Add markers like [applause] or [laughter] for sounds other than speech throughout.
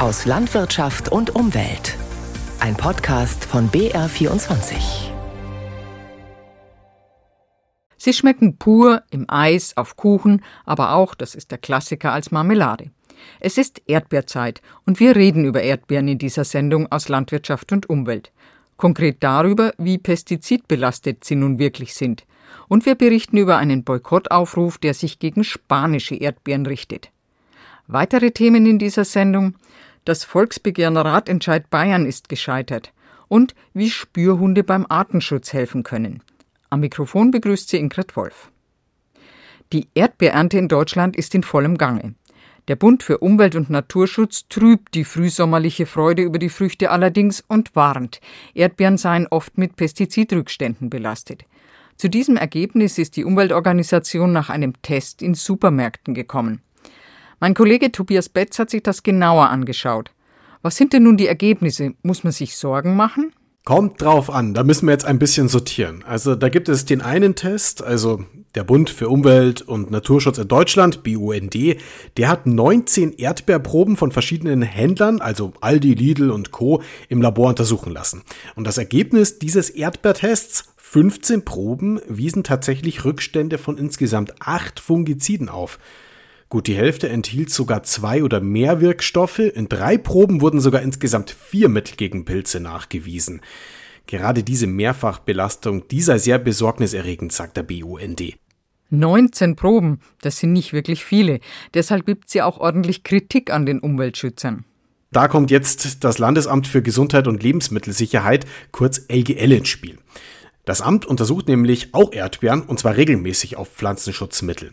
aus Landwirtschaft und Umwelt. Ein Podcast von BR24. Sie schmecken pur im Eis, auf Kuchen, aber auch, das ist der Klassiker, als Marmelade. Es ist Erdbeerzeit und wir reden über Erdbeeren in dieser Sendung aus Landwirtschaft und Umwelt. Konkret darüber, wie pestizidbelastet sie nun wirklich sind. Und wir berichten über einen Boykottaufruf, der sich gegen spanische Erdbeeren richtet. Weitere Themen in dieser Sendung das Volksbegehren Ratentscheid Bayern ist gescheitert und wie Spürhunde beim Artenschutz helfen können. Am Mikrofon begrüßt sie Ingrid Wolf. Die Erdbeerernte in Deutschland ist in vollem Gange. Der Bund für Umwelt und Naturschutz trübt die frühsommerliche Freude über die Früchte allerdings und warnt, Erdbeeren seien oft mit Pestizidrückständen belastet. Zu diesem Ergebnis ist die Umweltorganisation nach einem Test in Supermärkten gekommen. Mein Kollege Tobias Betz hat sich das genauer angeschaut. Was sind denn nun die Ergebnisse? Muss man sich Sorgen machen? Kommt drauf an, da müssen wir jetzt ein bisschen sortieren. Also da gibt es den einen Test, also der Bund für Umwelt und Naturschutz in Deutschland, BUND, der hat 19 Erdbeerproben von verschiedenen Händlern, also Aldi, Lidl und Co., im Labor untersuchen lassen. Und das Ergebnis dieses Erdbeertests, 15 Proben, wiesen tatsächlich Rückstände von insgesamt acht Fungiziden auf. Gut, die Hälfte enthielt sogar zwei oder mehr Wirkstoffe. In drei Proben wurden sogar insgesamt vier Mittel gegen Pilze nachgewiesen. Gerade diese Mehrfachbelastung, die sei sehr besorgniserregend, sagt der BUND. 19 Proben, das sind nicht wirklich viele. Deshalb gibt es ja auch ordentlich Kritik an den Umweltschützern. Da kommt jetzt das Landesamt für Gesundheit und Lebensmittelsicherheit, kurz LGL, ins Spiel. Das Amt untersucht nämlich auch Erdbeeren und zwar regelmäßig auf Pflanzenschutzmittel.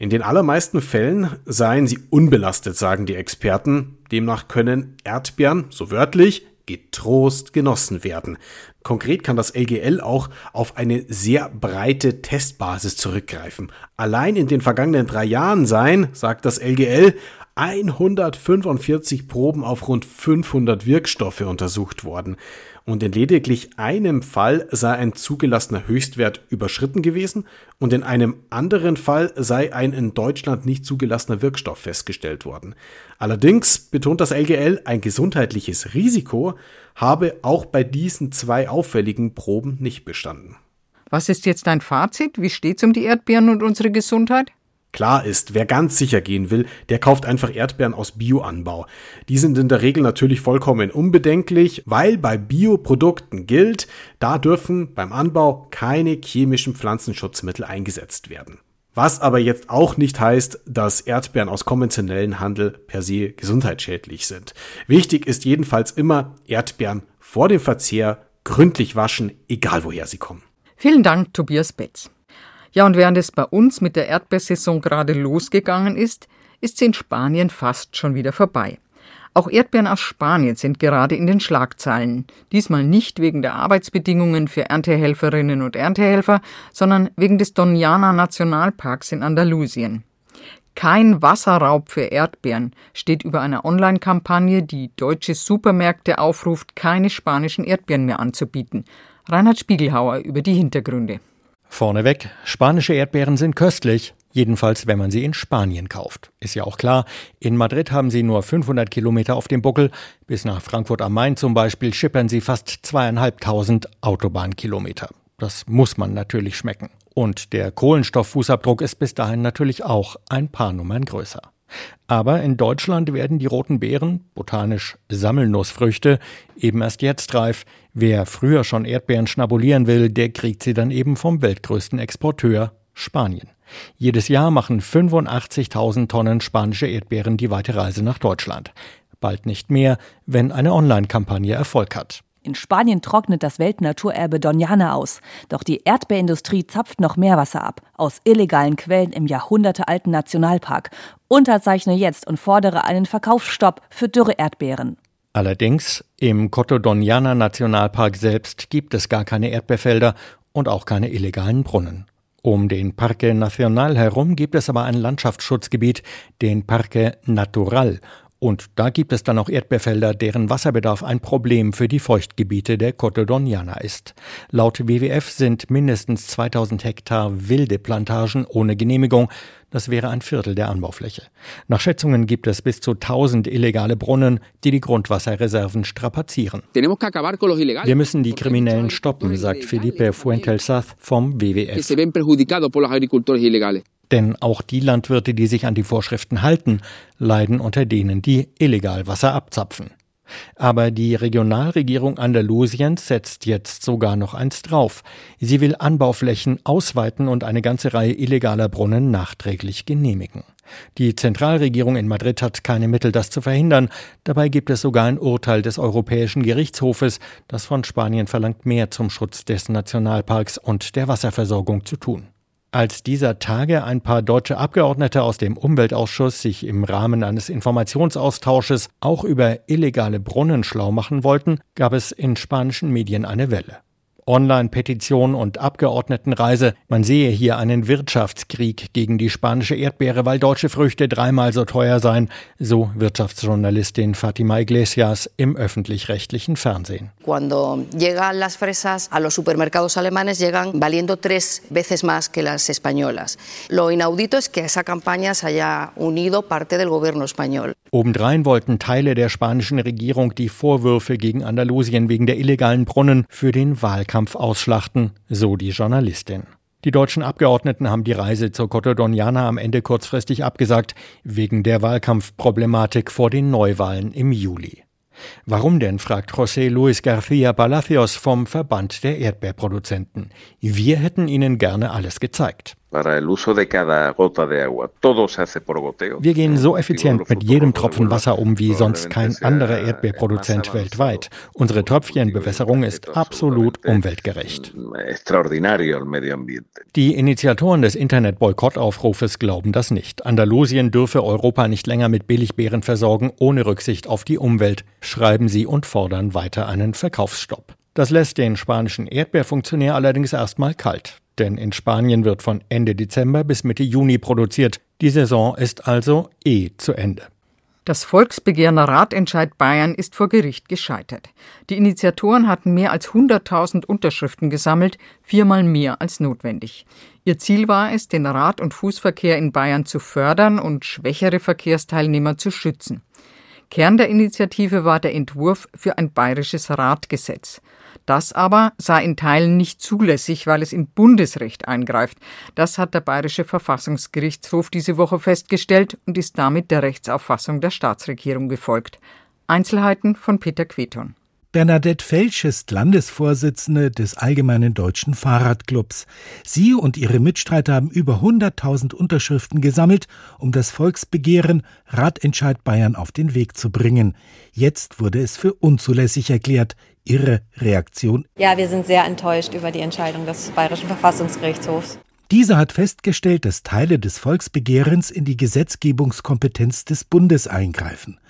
In den allermeisten Fällen seien sie unbelastet, sagen die Experten. Demnach können Erdbeeren, so wörtlich, getrost genossen werden. Konkret kann das LGL auch auf eine sehr breite Testbasis zurückgreifen. Allein in den vergangenen drei Jahren seien, sagt das LGL, 145 Proben auf rund 500 Wirkstoffe untersucht worden und in lediglich einem Fall sei ein zugelassener Höchstwert überschritten gewesen und in einem anderen Fall sei ein in Deutschland nicht zugelassener Wirkstoff festgestellt worden. Allerdings betont das LGL, ein gesundheitliches Risiko habe auch bei diesen zwei auffälligen Proben nicht bestanden. Was ist jetzt dein Fazit? Wie steht's um die Erdbeeren und unsere Gesundheit? Klar ist, wer ganz sicher gehen will, der kauft einfach Erdbeeren aus Bioanbau. Die sind in der Regel natürlich vollkommen unbedenklich, weil bei Bioprodukten gilt, da dürfen beim Anbau keine chemischen Pflanzenschutzmittel eingesetzt werden. Was aber jetzt auch nicht heißt, dass Erdbeeren aus konventionellen Handel per se gesundheitsschädlich sind. Wichtig ist jedenfalls immer Erdbeeren vor dem Verzehr gründlich waschen, egal woher sie kommen. Vielen Dank, Tobias Betz. Ja, und während es bei uns mit der Erdbeersaison gerade losgegangen ist, ist sie in Spanien fast schon wieder vorbei. Auch Erdbeeren aus Spanien sind gerade in den Schlagzeilen. Diesmal nicht wegen der Arbeitsbedingungen für Erntehelferinnen und Erntehelfer, sondern wegen des Doñana Nationalparks in Andalusien. Kein Wasserraub für Erdbeeren steht über einer Online-Kampagne, die deutsche Supermärkte aufruft, keine spanischen Erdbeeren mehr anzubieten. Reinhard Spiegelhauer über die Hintergründe. Vorneweg, spanische Erdbeeren sind köstlich, jedenfalls wenn man sie in Spanien kauft. Ist ja auch klar, in Madrid haben sie nur 500 Kilometer auf dem Buckel, bis nach Frankfurt am Main zum Beispiel schippern sie fast zweieinhalbtausend Autobahnkilometer. Das muss man natürlich schmecken. Und der Kohlenstofffußabdruck ist bis dahin natürlich auch ein paar Nummern größer. Aber in Deutschland werden die roten Beeren, botanisch Sammelnussfrüchte, eben erst jetzt reif. Wer früher schon Erdbeeren schnabulieren will, der kriegt sie dann eben vom weltgrößten Exporteur Spanien. Jedes Jahr machen 85.000 Tonnen spanische Erdbeeren die weite Reise nach Deutschland. Bald nicht mehr, wenn eine Online-Kampagne Erfolg hat. In Spanien trocknet das Weltnaturerbe Doñana aus. Doch die Erdbeerindustrie zapft noch mehr Wasser ab. Aus illegalen Quellen im jahrhundertealten Nationalpark. Unterzeichne jetzt und fordere einen Verkaufsstopp für dürre Erdbeeren. Allerdings, im Cotodoniana Nationalpark selbst gibt es gar keine Erdbeerfelder und auch keine illegalen Brunnen. Um den Parque Nacional herum gibt es aber ein Landschaftsschutzgebiet, den Parque Natural, Und da gibt es dann auch Erdbeerfelder, deren Wasserbedarf ein Problem für die Feuchtgebiete der Cotodoniana ist. Laut WWF sind mindestens 2000 Hektar wilde Plantagen ohne Genehmigung. Das wäre ein Viertel der Anbaufläche. Nach Schätzungen gibt es bis zu 1000 illegale Brunnen, die die Grundwasserreserven strapazieren. Wir müssen die Kriminellen stoppen, sagt Felipe Fuentelsaz vom WWF. Denn auch die Landwirte, die sich an die Vorschriften halten, leiden unter denen, die illegal Wasser abzapfen. Aber die Regionalregierung Andalusiens setzt jetzt sogar noch eins drauf. Sie will Anbauflächen ausweiten und eine ganze Reihe illegaler Brunnen nachträglich genehmigen. Die Zentralregierung in Madrid hat keine Mittel, das zu verhindern. Dabei gibt es sogar ein Urteil des Europäischen Gerichtshofes, das von Spanien verlangt, mehr zum Schutz des Nationalparks und der Wasserversorgung zu tun. Als dieser Tage ein paar deutsche Abgeordnete aus dem Umweltausschuss sich im Rahmen eines Informationsaustausches auch über illegale Brunnen schlau machen wollten, gab es in spanischen Medien eine Welle. Online-Petition und Abgeordnetenreise. Man sehe hier einen Wirtschaftskrieg gegen die spanische Erdbeere, weil deutsche Früchte dreimal so teuer seien, so Wirtschaftsjournalistin Fatima Iglesias im öffentlich-rechtlichen Fernsehen. Cuando llegan las fresas a los supermercados alemanes llegan valiendo tres veces más que las españolas. Lo inaudito es que esa campaña se haya unido parte del gobierno español. Obendrein wollten Teile der spanischen Regierung die Vorwürfe gegen Andalusien wegen der illegalen Brunnen für den Wahlkampf Wahlkampf ausschlachten, so die Journalistin. Die deutschen Abgeordneten haben die Reise zur Cotodoniana am Ende kurzfristig abgesagt, wegen der Wahlkampfproblematik vor den Neuwahlen im Juli. Warum denn, fragt José Luis García Palacios vom Verband der Erdbeerproduzenten. Wir hätten Ihnen gerne alles gezeigt. Wir gehen so effizient mit jedem Tropfen Wasser um wie sonst kein anderer Erdbeerproduzent weltweit. Unsere Tröpfchenbewässerung ist absolut umweltgerecht. Die Initiatoren des Internet-Boykottaufrufes glauben das nicht. Andalusien dürfe Europa nicht länger mit Billigbeeren versorgen, ohne Rücksicht auf die Umwelt, schreiben sie und fordern weiter einen Verkaufsstopp. Das lässt den spanischen Erdbeerfunktionär allerdings erstmal kalt denn in Spanien wird von Ende Dezember bis Mitte Juni produziert. Die Saison ist also eh zu Ende. Das Volksbegehren Ratentscheid Bayern ist vor Gericht gescheitert. Die Initiatoren hatten mehr als 100.000 Unterschriften gesammelt, viermal mehr als notwendig. Ihr Ziel war es, den Rad- und Fußverkehr in Bayern zu fördern und schwächere Verkehrsteilnehmer zu schützen. Kern der Initiative war der Entwurf für ein bayerisches Radgesetz. Das aber sei in Teilen nicht zulässig, weil es in Bundesrecht eingreift. Das hat der Bayerische Verfassungsgerichtshof diese Woche festgestellt und ist damit der Rechtsauffassung der Staatsregierung gefolgt. Einzelheiten von Peter Queton. Bernadette Felsch ist Landesvorsitzende des Allgemeinen Deutschen Fahrradclubs. Sie und ihre Mitstreiter haben über 100.000 Unterschriften gesammelt, um das Volksbegehren Radentscheid Bayern auf den Weg zu bringen. Jetzt wurde es für unzulässig erklärt. Ihre Reaktion? Ja, wir sind sehr enttäuscht über die Entscheidung des Bayerischen Verfassungsgerichtshofs. Dieser hat festgestellt, dass Teile des Volksbegehrens in die Gesetzgebungskompetenz des Bundes eingreifen.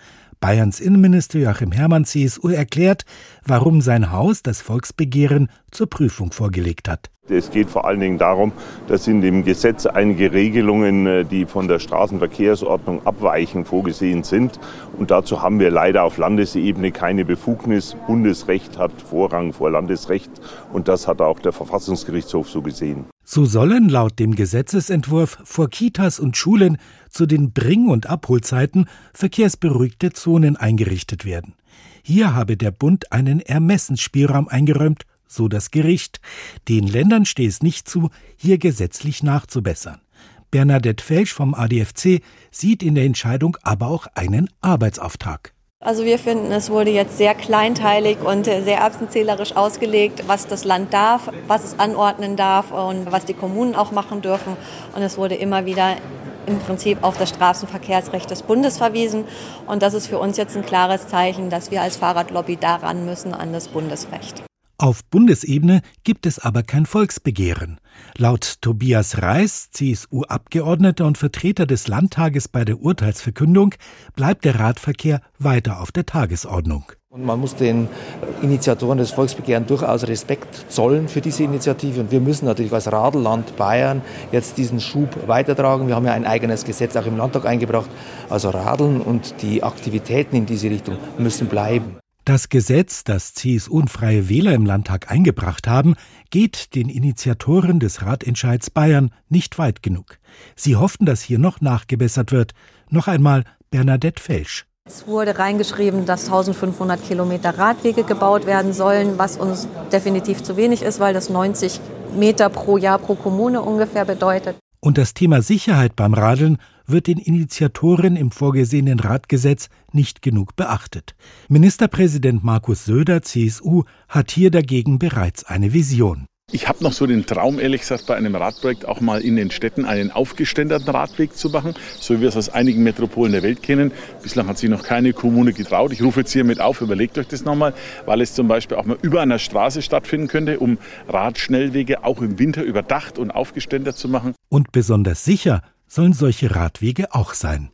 Bayerns Innenminister Joachim Herrmann CSU erklärt, warum sein Haus das Volksbegehren zur Prüfung vorgelegt hat. Es geht vor allen Dingen darum, dass in dem Gesetz einige Regelungen, äh, die von der Straßenverkehrsordnung abweichen, vorgesehen sind. Und dazu haben wir leider auf Landesebene keine Befugnis. Bundesrecht hat Vorrang vor Landesrecht. Und das hat auch der Verfassungsgerichtshof so gesehen. So sollen laut dem Gesetzesentwurf vor Kitas und Schulen zu den Bring- und Abholzeiten verkehrsberuhigte Zonen eingerichtet werden. Hier habe der Bund einen Ermessensspielraum eingeräumt, so das Gericht. Den Ländern stehe es nicht zu, hier gesetzlich nachzubessern. Bernadette Felsch vom ADFC sieht in der Entscheidung aber auch einen Arbeitsauftrag. Also wir finden, es wurde jetzt sehr kleinteilig und sehr erbsenzählerisch ausgelegt, was das Land darf, was es anordnen darf und was die Kommunen auch machen dürfen. Und es wurde immer wieder im Prinzip auf das Straßenverkehrsrecht des Bundes verwiesen. Und das ist für uns jetzt ein klares Zeichen, dass wir als Fahrradlobby daran müssen an das Bundesrecht. Auf Bundesebene gibt es aber kein Volksbegehren. Laut Tobias Reis, CSU-Abgeordneter und Vertreter des Landtages bei der Urteilsverkündung, bleibt der Radverkehr weiter auf der Tagesordnung. Und man muss den Initiatoren des Volksbegehren durchaus Respekt zollen für diese Initiative. Und wir müssen natürlich als Radelland Bayern jetzt diesen Schub weitertragen. Wir haben ja ein eigenes Gesetz auch im Landtag eingebracht. Also Radeln und die Aktivitäten in diese Richtung müssen bleiben. Das Gesetz, das CSU und Freie Wähler im Landtag eingebracht haben, geht den Initiatoren des Ratentscheids Bayern nicht weit genug. Sie hoffen, dass hier noch nachgebessert wird. Noch einmal Bernadette Felsch. Es wurde reingeschrieben, dass 1500 Kilometer Radwege gebaut werden sollen, was uns definitiv zu wenig ist, weil das 90 Meter pro Jahr pro Kommune ungefähr bedeutet. Und das Thema Sicherheit beim Radeln wird den Initiatoren im vorgesehenen Radgesetz nicht genug beachtet. Ministerpräsident Markus Söder, CSU, hat hier dagegen bereits eine Vision. Ich habe noch so den Traum, ehrlich gesagt, bei einem Radprojekt auch mal in den Städten einen aufgeständerten Radweg zu machen, so wie wir es aus einigen Metropolen der Welt kennen. Bislang hat sich noch keine Kommune getraut. Ich rufe jetzt hiermit auf, überlegt euch das nochmal, weil es zum Beispiel auch mal über einer Straße stattfinden könnte, um Radschnellwege auch im Winter überdacht und aufgeständert zu machen. Und besonders sicher sollen solche Radwege auch sein.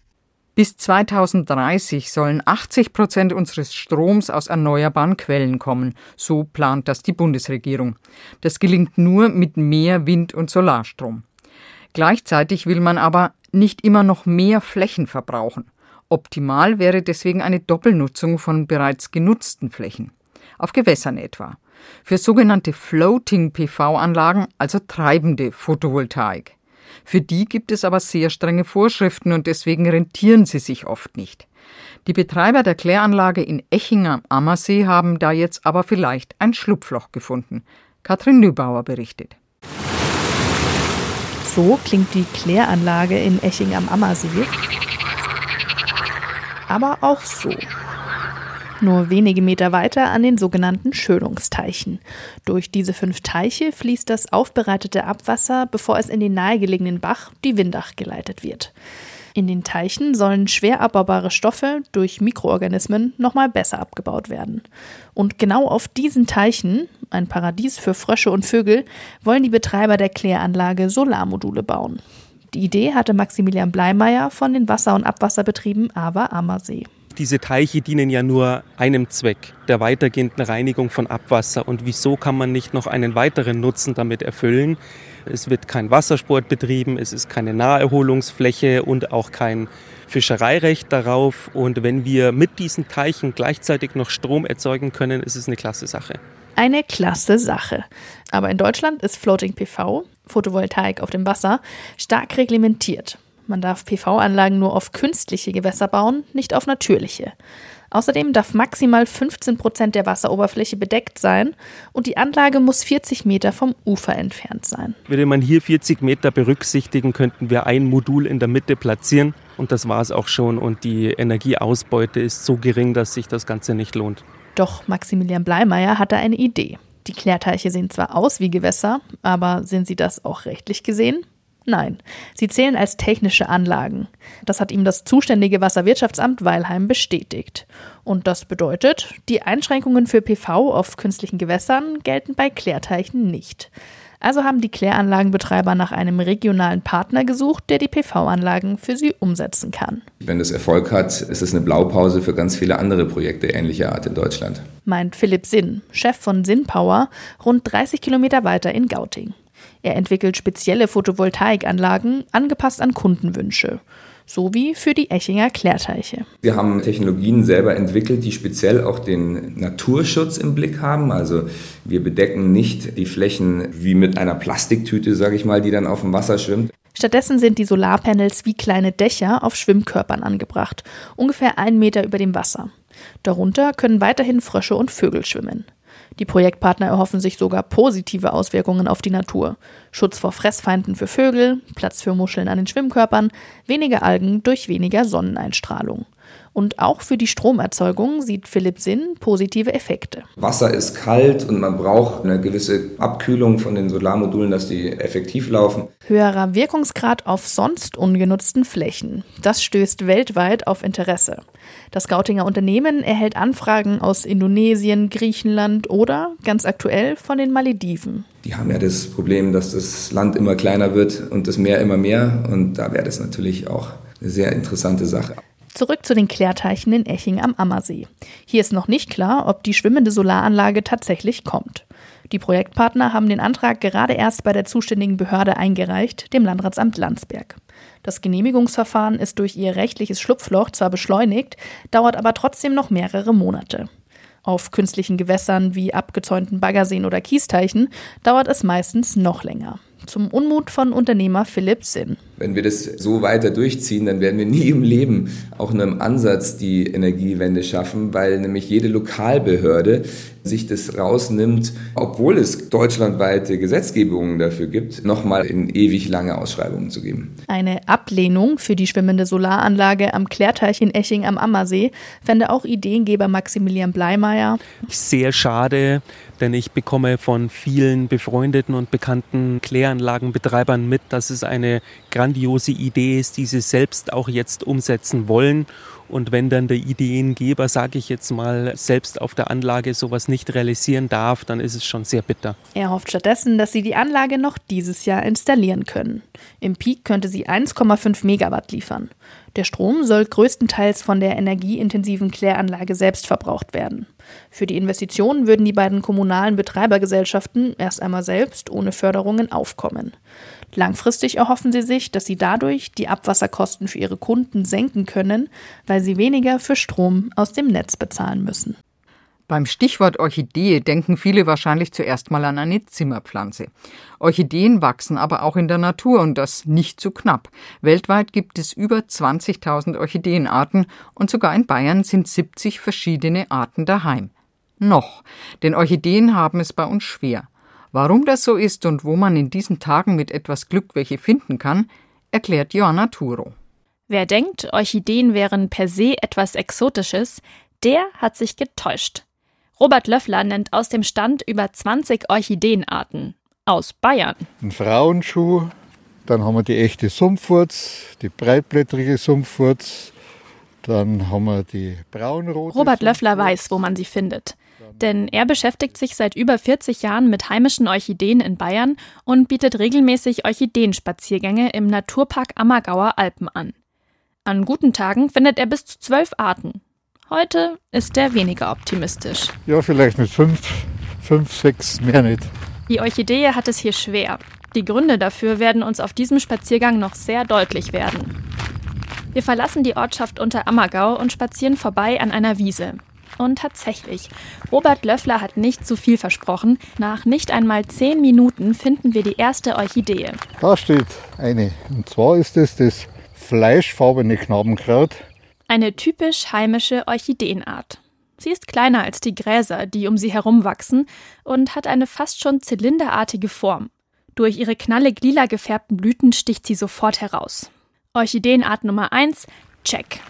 Bis 2030 sollen 80 Prozent unseres Stroms aus erneuerbaren Quellen kommen. So plant das die Bundesregierung. Das gelingt nur mit mehr Wind- und Solarstrom. Gleichzeitig will man aber nicht immer noch mehr Flächen verbrauchen. Optimal wäre deswegen eine Doppelnutzung von bereits genutzten Flächen. Auf Gewässern etwa. Für sogenannte Floating-PV-Anlagen, also treibende Photovoltaik. Für die gibt es aber sehr strenge Vorschriften und deswegen rentieren sie sich oft nicht. Die Betreiber der Kläranlage in Eching am Ammersee haben da jetzt aber vielleicht ein Schlupfloch gefunden. Katrin Nübauer berichtet. So klingt die Kläranlage in Eching am Ammersee. Aber auch so. Nur wenige Meter weiter an den sogenannten Schönungsteichen. Durch diese fünf Teiche fließt das aufbereitete Abwasser, bevor es in den nahegelegenen Bach, die Windach, geleitet wird. In den Teichen sollen schwer abbaubare Stoffe durch Mikroorganismen nochmal besser abgebaut werden. Und genau auf diesen Teichen, ein Paradies für Frösche und Vögel, wollen die Betreiber der Kläranlage Solarmodule bauen. Die Idee hatte Maximilian Bleimeyer von den Wasser- und Abwasserbetrieben Awer Ammersee. Diese Teiche dienen ja nur einem Zweck, der weitergehenden Reinigung von Abwasser. Und wieso kann man nicht noch einen weiteren Nutzen damit erfüllen? Es wird kein Wassersport betrieben, es ist keine Naherholungsfläche und auch kein Fischereirecht darauf. Und wenn wir mit diesen Teichen gleichzeitig noch Strom erzeugen können, ist es eine klasse Sache. Eine klasse Sache. Aber in Deutschland ist Floating PV, Photovoltaik auf dem Wasser, stark reglementiert. Man darf PV-Anlagen nur auf künstliche Gewässer bauen, nicht auf natürliche. Außerdem darf maximal 15 Prozent der Wasseroberfläche bedeckt sein und die Anlage muss 40 Meter vom Ufer entfernt sein. Würde man hier 40 Meter berücksichtigen, könnten wir ein Modul in der Mitte platzieren und das war es auch schon. Und die Energieausbeute ist so gering, dass sich das Ganze nicht lohnt. Doch Maximilian Bleimeyer hatte eine Idee. Die Klärteiche sehen zwar aus wie Gewässer, aber sind sie das auch rechtlich gesehen? Nein, sie zählen als technische Anlagen. Das hat ihm das zuständige Wasserwirtschaftsamt Weilheim bestätigt. Und das bedeutet, die Einschränkungen für PV auf künstlichen Gewässern gelten bei Klärteichen nicht. Also haben die Kläranlagenbetreiber nach einem regionalen Partner gesucht, der die PV-Anlagen für sie umsetzen kann. Wenn das Erfolg hat, ist es eine Blaupause für ganz viele andere Projekte ähnlicher Art in Deutschland. Meint Philipp Sinn, Chef von Sinnpower, rund 30 Kilometer weiter in Gauting. Er entwickelt spezielle Photovoltaikanlagen, angepasst an Kundenwünsche sowie für die Echinger Klärteiche. Wir haben Technologien selber entwickelt, die speziell auch den Naturschutz im Blick haben. Also wir bedecken nicht die Flächen wie mit einer Plastiktüte, sage ich mal, die dann auf dem Wasser schwimmt. Stattdessen sind die Solarpanels wie kleine Dächer auf Schwimmkörpern angebracht, ungefähr einen Meter über dem Wasser. Darunter können weiterhin Frösche und Vögel schwimmen. Die Projektpartner erhoffen sich sogar positive Auswirkungen auf die Natur. Schutz vor Fressfeinden für Vögel, Platz für Muscheln an den Schwimmkörpern, weniger Algen durch weniger Sonneneinstrahlung. Und auch für die Stromerzeugung sieht Philipp Sinn positive Effekte. Wasser ist kalt und man braucht eine gewisse Abkühlung von den Solarmodulen, dass die effektiv laufen. Höherer Wirkungsgrad auf sonst ungenutzten Flächen. Das stößt weltweit auf Interesse. Das Gautinger Unternehmen erhält Anfragen aus Indonesien, Griechenland oder ganz aktuell von den Malediven. Die haben ja das Problem, dass das Land immer kleiner wird und das Meer immer mehr. Und da wäre das natürlich auch eine sehr interessante Sache. Zurück zu den Klärteichen in Eching am Ammersee. Hier ist noch nicht klar, ob die schwimmende Solaranlage tatsächlich kommt. Die Projektpartner haben den Antrag gerade erst bei der zuständigen Behörde eingereicht, dem Landratsamt Landsberg. Das Genehmigungsverfahren ist durch ihr rechtliches Schlupfloch zwar beschleunigt, dauert aber trotzdem noch mehrere Monate. Auf künstlichen Gewässern wie abgezäunten Baggerseen oder Kiesteichen dauert es meistens noch länger. Zum Unmut von Unternehmer Philipp Sinn. Wenn wir das so weiter durchziehen, dann werden wir nie im Leben auch nur im Ansatz die Energiewende schaffen, weil nämlich jede Lokalbehörde sich das rausnimmt, obwohl es deutschlandweite Gesetzgebungen dafür gibt, nochmal in ewig lange Ausschreibungen zu geben. Eine Ablehnung für die schwimmende Solaranlage am Klärteich in Eching am Ammersee fände auch Ideengeber Maximilian Bleimeyer. Sehr schade, denn ich bekomme von vielen befreundeten und bekannten Kläranlagenbetreibern mit, dass es eine grandiose Idee ist, die sie selbst auch jetzt umsetzen wollen. Und wenn dann der Ideengeber, sage ich jetzt mal, selbst auf der Anlage sowas nicht realisieren darf, dann ist es schon sehr bitter. Er hofft stattdessen, dass sie die Anlage noch dieses Jahr installieren können. Im Peak könnte sie 1,5 Megawatt liefern. Der Strom soll größtenteils von der energieintensiven Kläranlage selbst verbraucht werden. Für die Investitionen würden die beiden kommunalen Betreibergesellschaften erst einmal selbst ohne Förderungen aufkommen. Langfristig erhoffen sie sich, dass sie dadurch die Abwasserkosten für ihre Kunden senken können, weil sie weniger für Strom aus dem Netz bezahlen müssen. Beim Stichwort Orchidee denken viele wahrscheinlich zuerst mal an eine Zimmerpflanze. Orchideen wachsen aber auch in der Natur und das nicht zu knapp. Weltweit gibt es über 20.000 Orchideenarten und sogar in Bayern sind 70 verschiedene Arten daheim. Noch, denn Orchideen haben es bei uns schwer. Warum das so ist und wo man in diesen Tagen mit etwas Glück welche finden kann, erklärt Joanna Turo. Wer denkt, Orchideen wären per se etwas Exotisches, der hat sich getäuscht. Robert Löffler nennt aus dem Stand über 20 Orchideenarten aus Bayern. Ein Frauenschuh, dann haben wir die echte Sumpfwurz, die breitblättrige Sumpfwurz, dann haben wir die braunrote. Robert Löffler weiß, wo man sie findet. Denn er beschäftigt sich seit über 40 Jahren mit heimischen Orchideen in Bayern und bietet regelmäßig Orchideenspaziergänge im Naturpark Ammergauer Alpen an. An guten Tagen findet er bis zu zwölf Arten. Heute ist er weniger optimistisch. Ja, vielleicht mit fünf, fünf, sechs, mehr nicht. Die Orchidee hat es hier schwer. Die Gründe dafür werden uns auf diesem Spaziergang noch sehr deutlich werden. Wir verlassen die Ortschaft unter Ammergau und spazieren vorbei an einer Wiese. Und tatsächlich, Robert Löffler hat nicht zu viel versprochen. Nach nicht einmal zehn Minuten finden wir die erste Orchidee. Da steht eine. Und zwar ist es das fleischfarbene Knabenkraut. Eine typisch heimische Orchideenart. Sie ist kleiner als die Gräser, die um sie herum wachsen, und hat eine fast schon zylinderartige Form. Durch ihre knallig lila gefärbten Blüten sticht sie sofort heraus. Orchideenart Nummer 1, check.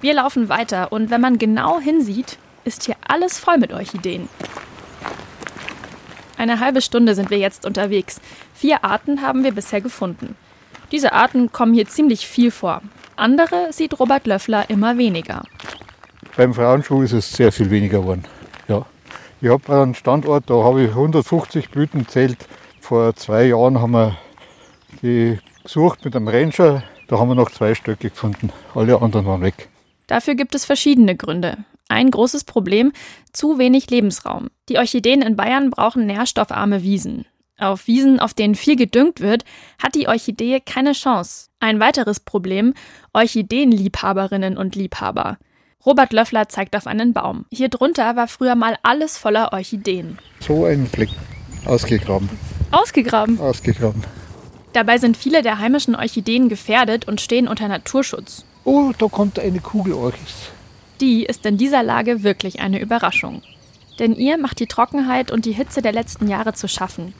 Wir laufen weiter und wenn man genau hinsieht, ist hier alles voll mit Orchideen. Eine halbe Stunde sind wir jetzt unterwegs. Vier Arten haben wir bisher gefunden. Diese Arten kommen hier ziemlich viel vor. Andere sieht Robert Löffler immer weniger. Beim Frauenschuh ist es sehr viel weniger geworden. Ja. Ich habe einen Standort, da habe ich 150 Blüten zählt. Vor zwei Jahren haben wir die gesucht mit einem Ranger. Da haben wir noch zwei Stöcke gefunden. Alle anderen waren weg. Dafür gibt es verschiedene Gründe. Ein großes Problem, zu wenig Lebensraum. Die Orchideen in Bayern brauchen nährstoffarme Wiesen. Auf Wiesen, auf denen viel gedüngt wird, hat die Orchidee keine Chance. Ein weiteres Problem, Orchideenliebhaberinnen und Liebhaber. Robert Löffler zeigt auf einen Baum. Hier drunter war früher mal alles voller Orchideen. So ein Fleck. Ausgegraben. Ausgegraben? Ausgegraben. Dabei sind viele der heimischen Orchideen gefährdet und stehen unter Naturschutz. Oh, da kommt eine Kugelorchis. Die ist in dieser Lage wirklich eine Überraschung. Denn ihr macht die Trockenheit und die Hitze der letzten Jahre zu schaffen.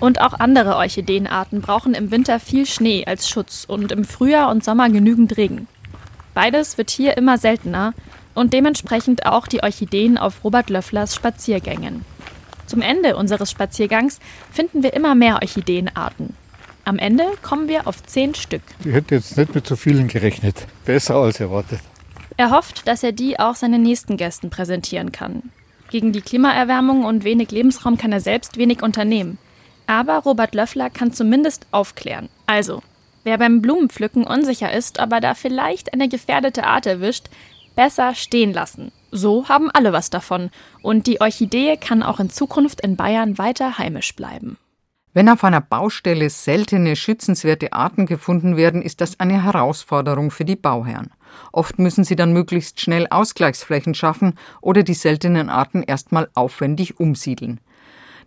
Und auch andere Orchideenarten brauchen im Winter viel Schnee als Schutz und im Frühjahr und Sommer genügend Regen. Beides wird hier immer seltener und dementsprechend auch die Orchideen auf Robert Löfflers Spaziergängen. Zum Ende unseres Spaziergangs finden wir immer mehr Orchideenarten. Am Ende kommen wir auf zehn Stück. Ich hätte jetzt nicht mit so vielen gerechnet. Besser als erwartet. Er hofft, dass er die auch seinen nächsten Gästen präsentieren kann. Gegen die Klimaerwärmung und wenig Lebensraum kann er selbst wenig unternehmen. Aber Robert Löffler kann zumindest aufklären. Also, Wer beim Blumenpflücken unsicher ist, ob er da vielleicht eine gefährdete Art erwischt, besser stehen lassen. So haben alle was davon. Und die Orchidee kann auch in Zukunft in Bayern weiter heimisch bleiben. Wenn auf einer Baustelle seltene, schützenswerte Arten gefunden werden, ist das eine Herausforderung für die Bauherren. Oft müssen sie dann möglichst schnell Ausgleichsflächen schaffen oder die seltenen Arten erstmal aufwendig umsiedeln.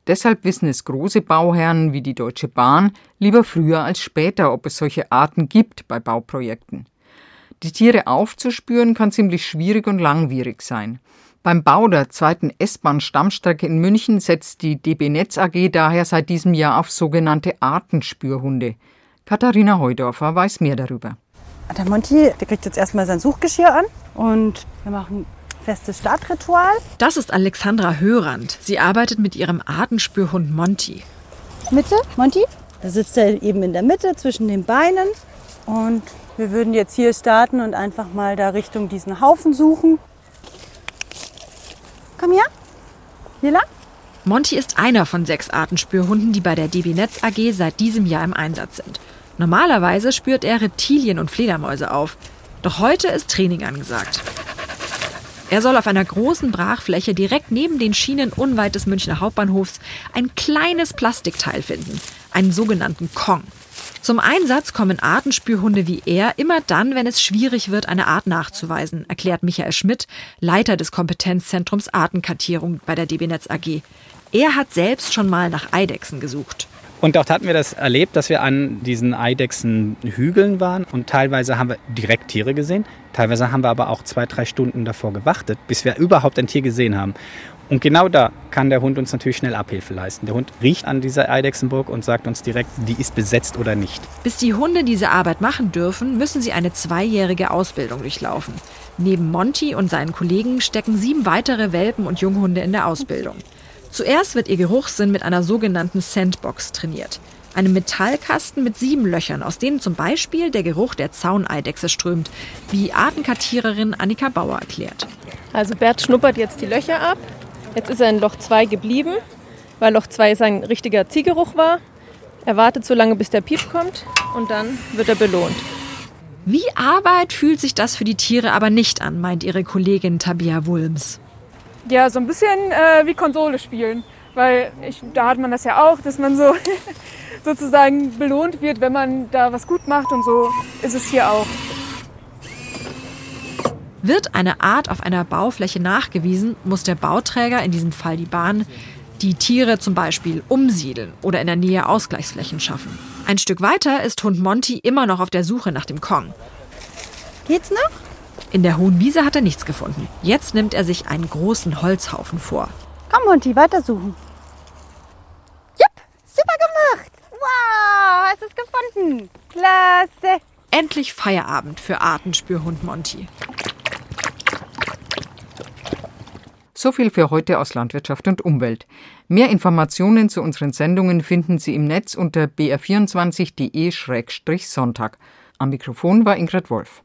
Deshalb wissen es große Bauherren wie die Deutsche Bahn lieber früher als später, ob es solche Arten gibt bei Bauprojekten. Die Tiere aufzuspüren kann ziemlich schwierig und langwierig sein. Beim Bau der zweiten S-Bahn-Stammstrecke in München setzt die DB Netz AG daher seit diesem Jahr auf sogenannte Artenspürhunde. Katharina Heudorfer weiß mehr darüber. Der Monty, der kriegt jetzt erstmal sein Suchgeschirr an und wir machen festes Startritual. Das ist Alexandra Hörand. Sie arbeitet mit ihrem Artenspürhund Monty. Mitte, Monty. Da sitzt er eben in der Mitte zwischen den Beinen. Und wir würden jetzt hier starten und einfach mal da Richtung diesen Haufen suchen. Komm her. Hier lang. Monty ist einer von sechs Artenspürhunden, die bei der DB Netz AG seit diesem Jahr im Einsatz sind. Normalerweise spürt er Reptilien und Fledermäuse auf. Doch heute ist Training angesagt. Er soll auf einer großen Brachfläche direkt neben den Schienen unweit des Münchner Hauptbahnhofs ein kleines Plastikteil finden, einen sogenannten Kong. Zum Einsatz kommen Artenspürhunde wie er immer dann, wenn es schwierig wird, eine Art nachzuweisen, erklärt Michael Schmidt, Leiter des Kompetenzzentrums Artenkartierung bei der DB Netz AG. Er hat selbst schon mal nach Eidechsen gesucht. Und dort hatten wir das erlebt, dass wir an diesen Eidechsenhügeln waren und teilweise haben wir direkt Tiere gesehen, teilweise haben wir aber auch zwei, drei Stunden davor gewartet, bis wir überhaupt ein Tier gesehen haben. Und genau da kann der Hund uns natürlich schnell Abhilfe leisten. Der Hund riecht an dieser Eidechsenburg und sagt uns direkt, die ist besetzt oder nicht. Bis die Hunde diese Arbeit machen dürfen, müssen sie eine zweijährige Ausbildung durchlaufen. Neben Monty und seinen Kollegen stecken sieben weitere Welpen und Junghunde in der Ausbildung. Zuerst wird ihr Geruchssinn mit einer sogenannten Sandbox trainiert. Einem Metallkasten mit sieben Löchern, aus denen zum Beispiel der Geruch der Zauneidechse strömt, wie Artenkartiererin Annika Bauer erklärt. Also Bert schnuppert jetzt die Löcher ab. Jetzt ist er in Loch 2 geblieben, weil Loch 2 sein richtiger Ziehgeruch war. Er wartet so lange, bis der Piep kommt und dann wird er belohnt. Wie Arbeit fühlt sich das für die Tiere aber nicht an, meint ihre Kollegin Tabia Wulms. Ja, so ein bisschen äh, wie Konsole spielen. Weil ich, da hat man das ja auch, dass man so [laughs] sozusagen belohnt wird, wenn man da was gut macht und so ist es hier auch. Wird eine Art auf einer Baufläche nachgewiesen, muss der Bauträger, in diesem Fall die Bahn, die Tiere zum Beispiel umsiedeln oder in der Nähe Ausgleichsflächen schaffen. Ein Stück weiter ist Hund Monty immer noch auf der Suche nach dem Kong. Geht's noch? In der hohen Wiese hat er nichts gefunden. Jetzt nimmt er sich einen großen Holzhaufen vor. Komm, Monty, weitersuchen. Jupp, super gemacht. Wow, hast es gefunden. Klasse. Endlich Feierabend für Artenspürhund Monty. So viel für heute aus Landwirtschaft und Umwelt. Mehr Informationen zu unseren Sendungen finden Sie im Netz unter br24.de-sonntag. Am Mikrofon war Ingrid Wolf.